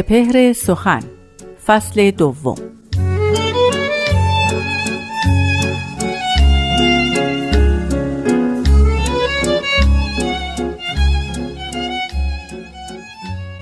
سپهر سخن فصل دوم.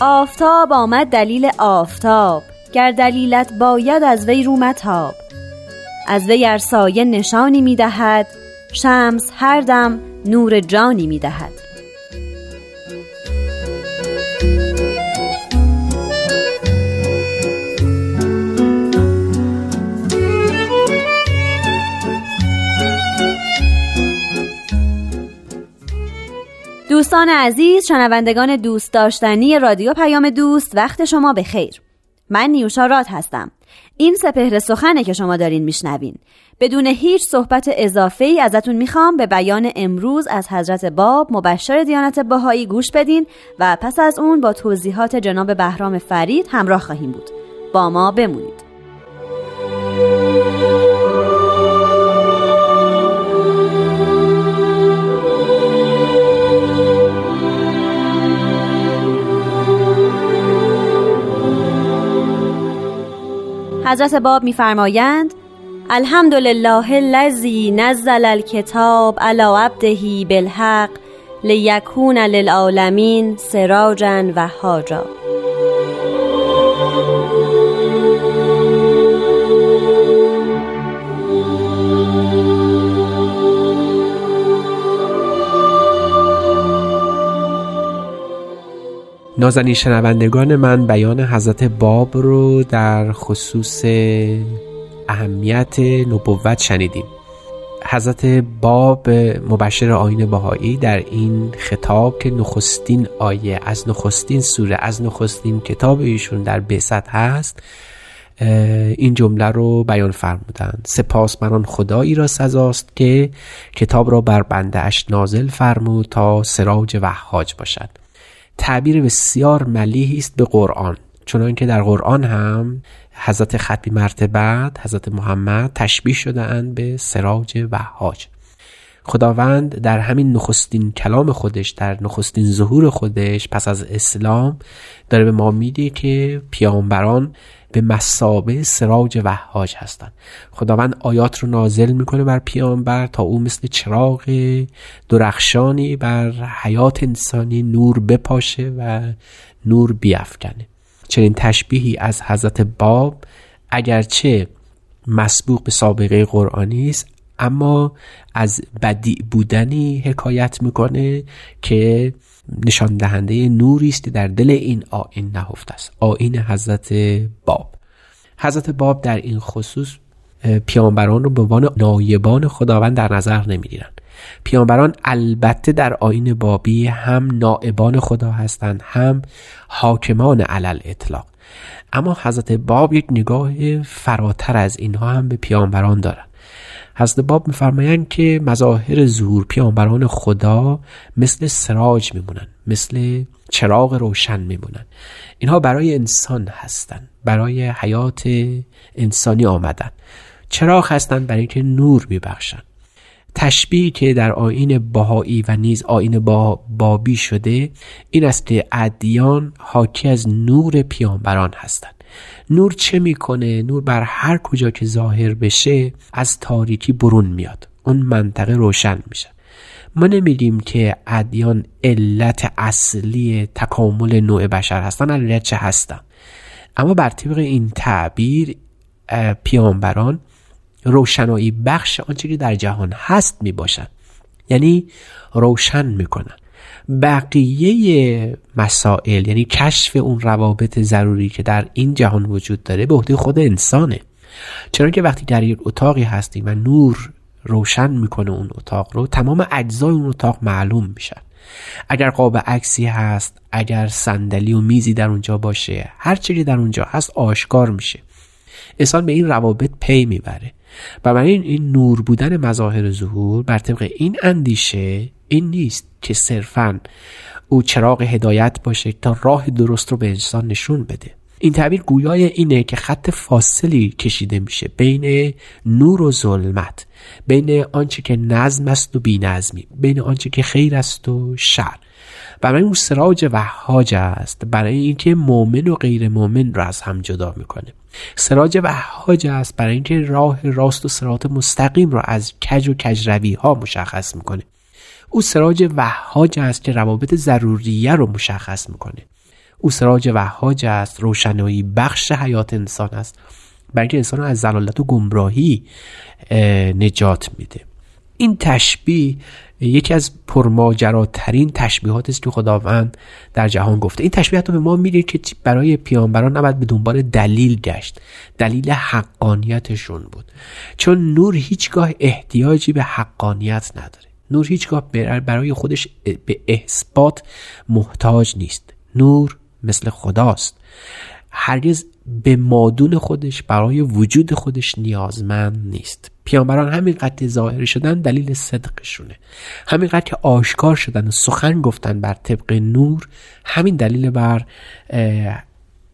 آفتاب آمد دلیل آفتاب گر دلیلت باید از وی رو متاب. از وی ار سایه نشانی می‌دهد شمس هر دم نور جانی می‌دهد. دوستان عزیز شنوندگان دوست داشتنی رادیو پیام دوست وقت شما به خیر. من نیوشا راد هستم. این سپهر سخنه که شما دارین میشنوین. بدون هیچ صحبت اضافه ای ازتون می‌خوام به بیان امروز از حضرت باب مبشر دیانت باهایی گوش بدین و پس از اون با توضیحات جناب بهرام فرید همراه خواهیم بود. با ما بمونید. حضرت باب میفرمایند الحمدلله الذی نزل الکتاب علی عبده بالحق لیکون للعالمین سراجا و حاجا نازنین شنوندگان من بیان حضرت باب رو در خصوص اهمیت نبوت شنیدیم. حضرت باب مبشر آین بهایی در این خطاب که نخستین آیه از نخستین سوره از نخستین کتاب ایشون در بعثت هست این جمله رو بیان فرمودند. سپاس بران خدایی را سزاست که کتاب را بر بنده اش نازل فرمود تا سراج وحاج باشد. تعبیر بسیار ملیحی است به قرآن. چون که در قرآن هم حضرت ختمی مرتبت حضرت محمد تشبیه شده اند به سراج وحاج. خداوند در همین نخستین کلام خودش در نخستین ظهور خودش پس از اسلام داره به ما میده که پیامبران به مسابه سراج وحاج هستند. خداوند آیات رو نازل می‌کنه بر پیامبر تا او مثل چراغ درخشانی بر حیات انسانی نور بپاشه و نور بیافکنه. چنین تشبیهی از حضرت باب اگرچه مسبوق به سابقه قرآنی است اما از بدیع بودنی حکایت می‌کنه که نشان دهنده نوری است در دل این آین نهفته است. آین حضرت باب. حضرت باب در این خصوص پیامبران رو به عنوان نایبان خداوند در نظر نمی‌گیرند پیامبران البته در آین بابی هم نائبان خدا هستند هم حاکمان علل اطلاق اما حضرت باب یک نگاه فراتر از اینها هم به پیامبران دارند حضرت باب میفرمایند که مظاهر ظهور پیامبران خدا مثل سراج میمونن مثل چراغ روشن میمونن. اینها برای انسان هستند برای حیات انسانی آمدن. چراغ هستند برای که نور میبخشند تشبیهی که در آین باهایی و نیز آین با بابی شده این است که ادیان حاکی از نور پیامبران هستند نور چه می‌کنه؟ نور بر هر کجا که ظاهر بشه از تاریکی برون میاد. اون منطقه روشن میشه. ما نمیگیم که ادیان علت اصلی تکامل نوع بشر هستن علت چه هستن. اما بر طبق این تعبیر پیامبران روشنایی بخش آنچه که در جهان هست می باشند یعنی روشن می‌کنن. بقیه مسائل یعنی کشف اون روابط ضروری که در این جهان وجود داره به عهده خود انسانه. چرا که وقتی در یک اتاقی هستیم و نور روشن می‌کنه اون اتاق رو تمام اجزای اون اتاق معلوم میشن. اگر قاب عکسی هست اگر صندلی و میزی در اونجا باشه هر چیزی در اونجا هست آشکار میشه. انسان به این روابط پی می‌بره. و این این نور بودن مظاهر ظهور بر طبق این اندیشه این نیست که صرفا او چراغ هدایت باشه تا راه درست رو به انسان نشون بده. این تعبیر گویای اینه که خط فاصلی کشیده میشه بین نور و ظلمت بین آنچه که نظم است و بینظمی بین آنچه که خیر است و شر. برای اون سراج وحاج است برای اینکه مؤمن و غیر مؤمن را از هم جدا می‌کنه. سراج وحاج است برای اینکه راه راست و سرات مستقیم را از کج و کجروی ها مشخص می‌کنه. او سراج وحاج است که روابط ضروریه رو مشخص می‌کنه. او سراج وحاج است روشنایی بخش حیات انسان است. بلکه انسان از زلالت و گمراهی نجات میده. این تشبیه یکی از پرماجراترین تشبیهات است که خداوند در جهان گفته. این تشبیه به ما میگه که برای پیامبران نباید به دنبال دلیل گشت. دلیل حقانیتشون بود. چون نور هیچگاه احتیاجی به حقانیت نداره. نور هیچگاه برای خودش به اثبات محتاج نیست. نور مثل خداست. هرگز به مادون خودش برای وجود خودش نیازمند نیست. پیامبران همینقدر ظاهر شدن دلیل صدقشونه. همینقدر که آشکار شدن و سخن گفتن بر طبق نور همین دلیل بر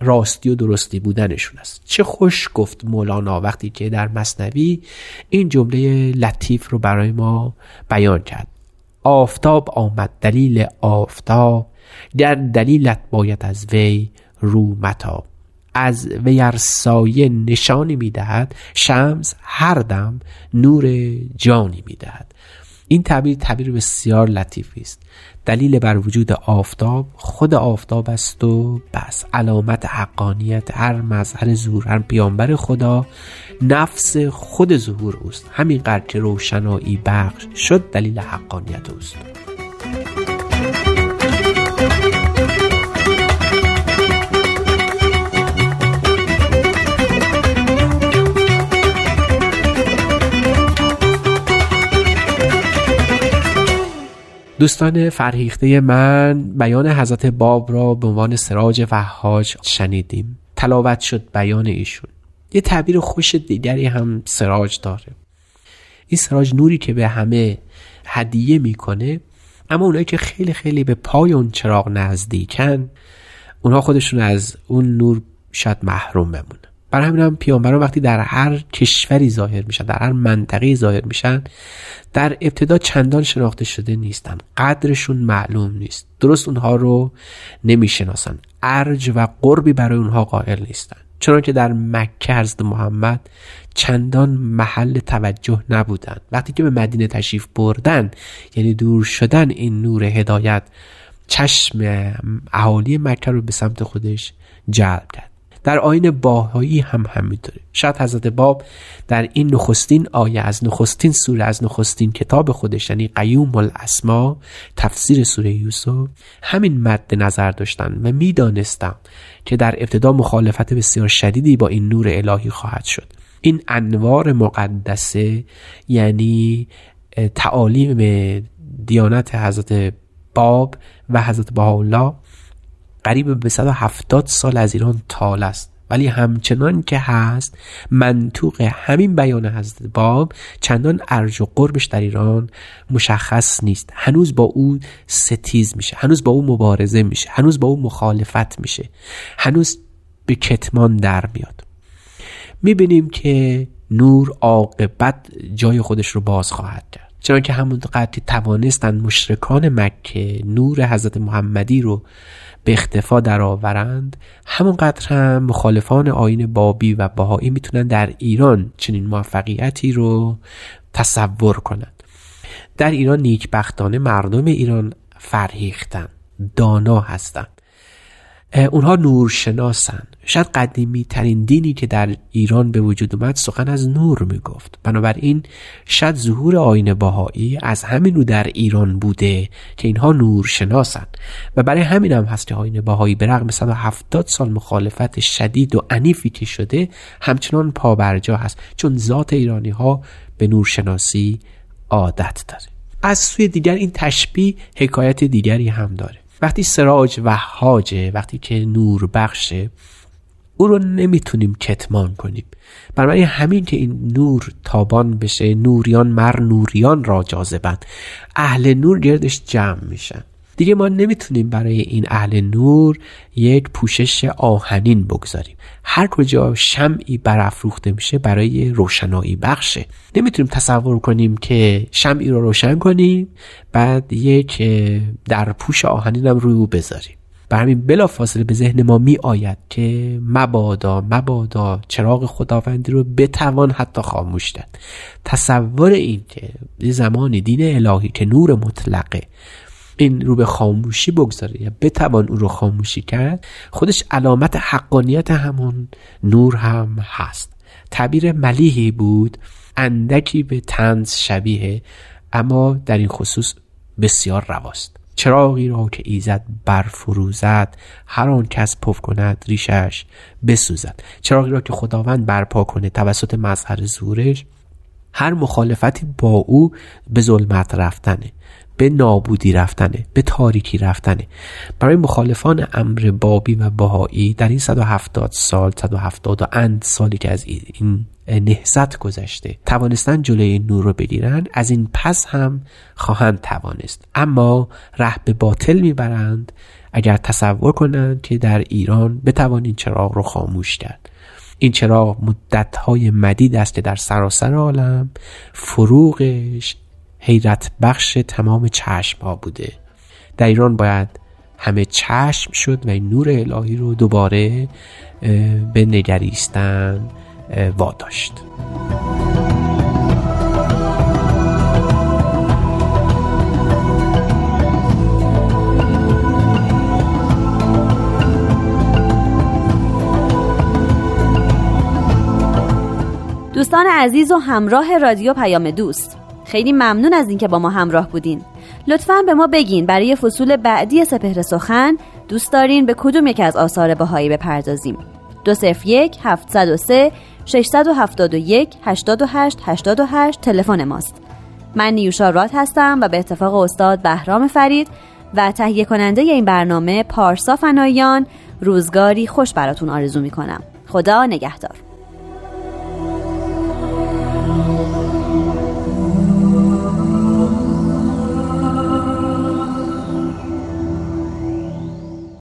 راستی و درستی بودنشون است. چه خوش گفت مولانا وقتی که در مصنوی این جمله لطیف رو برای ما بیان کرد. آفتاب آمد دلیل آفتاب در دلیلت باید از وی رو متاب. از ویر سایه نشانی می‌دهد شمس هر دم نور جانی می‌دهد. این تعبیر تعبیر بسیار لطیفی است. دلیل بر وجود آفتاب خود آفتاب است و بس. علامت حقانیت هر مظهر ظهور هر پیامبر خدا نفس خود ظهور اوست. همینقدر که روشنایی بخش شد دلیل حقانیت اوست. دوستان فرهیخته من بیان حضرت باب را به عنوان سراج وحاج شنیدیم. تلاوت شد بیان ایشون. یه تعبیر خوش دیگری هم سراج داره. این سراج نوری که به همه هدیه می‌کنه اما اونایی که خیلی خیلی به پای اون چراغ نزدیکن اونها خودشون از اون نور شاید محروم بمونن برای هم پیامبران وقتی در هر کشوری ظاهر میشن در هر منطقه ظاهر میشن در ابتدا چندان شناخته شده نیستن. قدرشون معلوم نیست. درست اونها رو نمی‌شناسن. ارج و قربی برای اونها قائل نیستن. چنانکه در مکه حضرت محمد چندان محل توجه نبودن وقتی که به مدینه تشریف بردن یعنی دور شدن این نور هدایت چشم اهالی مکه رو به سمت خودش جلب کرد. در آین باهایی هم همینطوره. شاید حضرت باب در این نخستین آیه از نخستین سوره از نخستین کتاب خودش یعنی قیوم الاسما تفسیر سوره یوسف همین مد نظر داشتن و می‌دانستم که در ابتدا مخالفت بسیار شدیدی با این نور الهی خواهد شد. این انوار مقدسه یعنی تعالیم دیانت حضرت باب و حضرت بهاءالله قریب به 170 سال از ایران تال است. ولی همچنان که هست منطوق همین بیان حضرت باب چندان ارج و قربش در ایران مشخص نیست. هنوز با او ستیز میشه هنوز با او مبارزه میشه هنوز با او مخالفت میشه هنوز به کتمان در میاد. می‌بینیم که نور عاقبت جای خودش رو باز خواهد کرد. چرا که همون قدری توانستند مشرکان مکه نور حضرت محمدی رو به اختفا درآورند همونقدر هم مخالفان آین بابی و باهایی می‌تونن در ایران چنین موفقیتی رو تصور کنند. در ایران نیکبختانه مردم ایران فرهیختن دانا هستند اونها نورشناسن. شاید قدیمی ترین دینی که در ایران به وجود اومد سخن از نور می‌گفت. بنابراین شاید ظهور آین باهایی از همین رو در ایران بوده که اینها نورشناسن و برای همین هم هست که آین باهایی به رغم 170 سال مخالفت شدید و عنیفی که شده همچنان پابرجا هست. چون ذات ایرانی ها به نورشناسی عادت داره. از سوی دیگر این تشبیه حکایت دیگری هم داره. وقتی سراج و حاجه وقتی که نور بخشه او رو نمی‌تونیم کتمان کنیم. برای همین که این نور تابان بشه نوریان مر نوریان را جاذبند. اهل نور گردش جمع میشن. دیگه ما نمی‌تونیم برای این اهل نور یک پوشش آهنین بگذاریم. هر کجا شمعی برافروخته میشه برای روشنایی بخشه نمی‌تونیم تصور کنیم که شمعی رو روشن کنیم بعد یک در پوش آهنین هم روی او بذاریم. بر همین بلا فاصله به ذهن ما می آید که مبادا مبادا چراغ خداوندی رو بتوان حتی خاموش کرد تصور این که زمانی دین الهی که نور مطلقه این رو به خاموشی بگذاره یا بتوان او رو خاموشی کرد خودش علامت حقانیت همون نور هم هست. تعبیر ملیحی بود اندکی به تنز شبیه اما در این خصوص بسیار رواست. چراغی را که ایزد برفروزد هر آن کس پف کند ریشش بسوزد. چراغی را که خداوند برپا کنه توسط مظهر زورش هر مخالفتی با او به ظلمت رفتنه به نابودی رفتنه به تاریکی رفتنه. برای مخالفان امر بابی و باهایی در این 170 سال 170 و اند سالی که از این نهزت گذشته. توانستن جلوی نور رو بگیرن از این پس هم خواهند توانست. اما ره به باطل می‌برند. اگر تصور کنند که در ایران بتوان این چراغ رو خاموش کرد. این چراغ مدتهای مدید است که در سراسر عالم فروغش حیرت بخش تمام چشم ها بوده. در ایران باید همه چشم شد و این نور الهی رو دوباره به نگریستن. واداشت. دوستان عزیز و همراه رادیو پیام دوست خیلی ممنون از اینکه با ما همراه بودین. لطفا به ما بگین برای فصول بعدی سپهر سخن دوست دارین به کدوم یک از آثار بهایی بپردازیم. دو صرف یک هفتصد و سه 671 88 88 تلفن ماست. من نیوشا راد هستم و به اتفاق استاد بهرام فرید و تهیه کننده این برنامه پارسا فنایان روزگاری خوش براتون آرزو می کنم خدا نگهدار.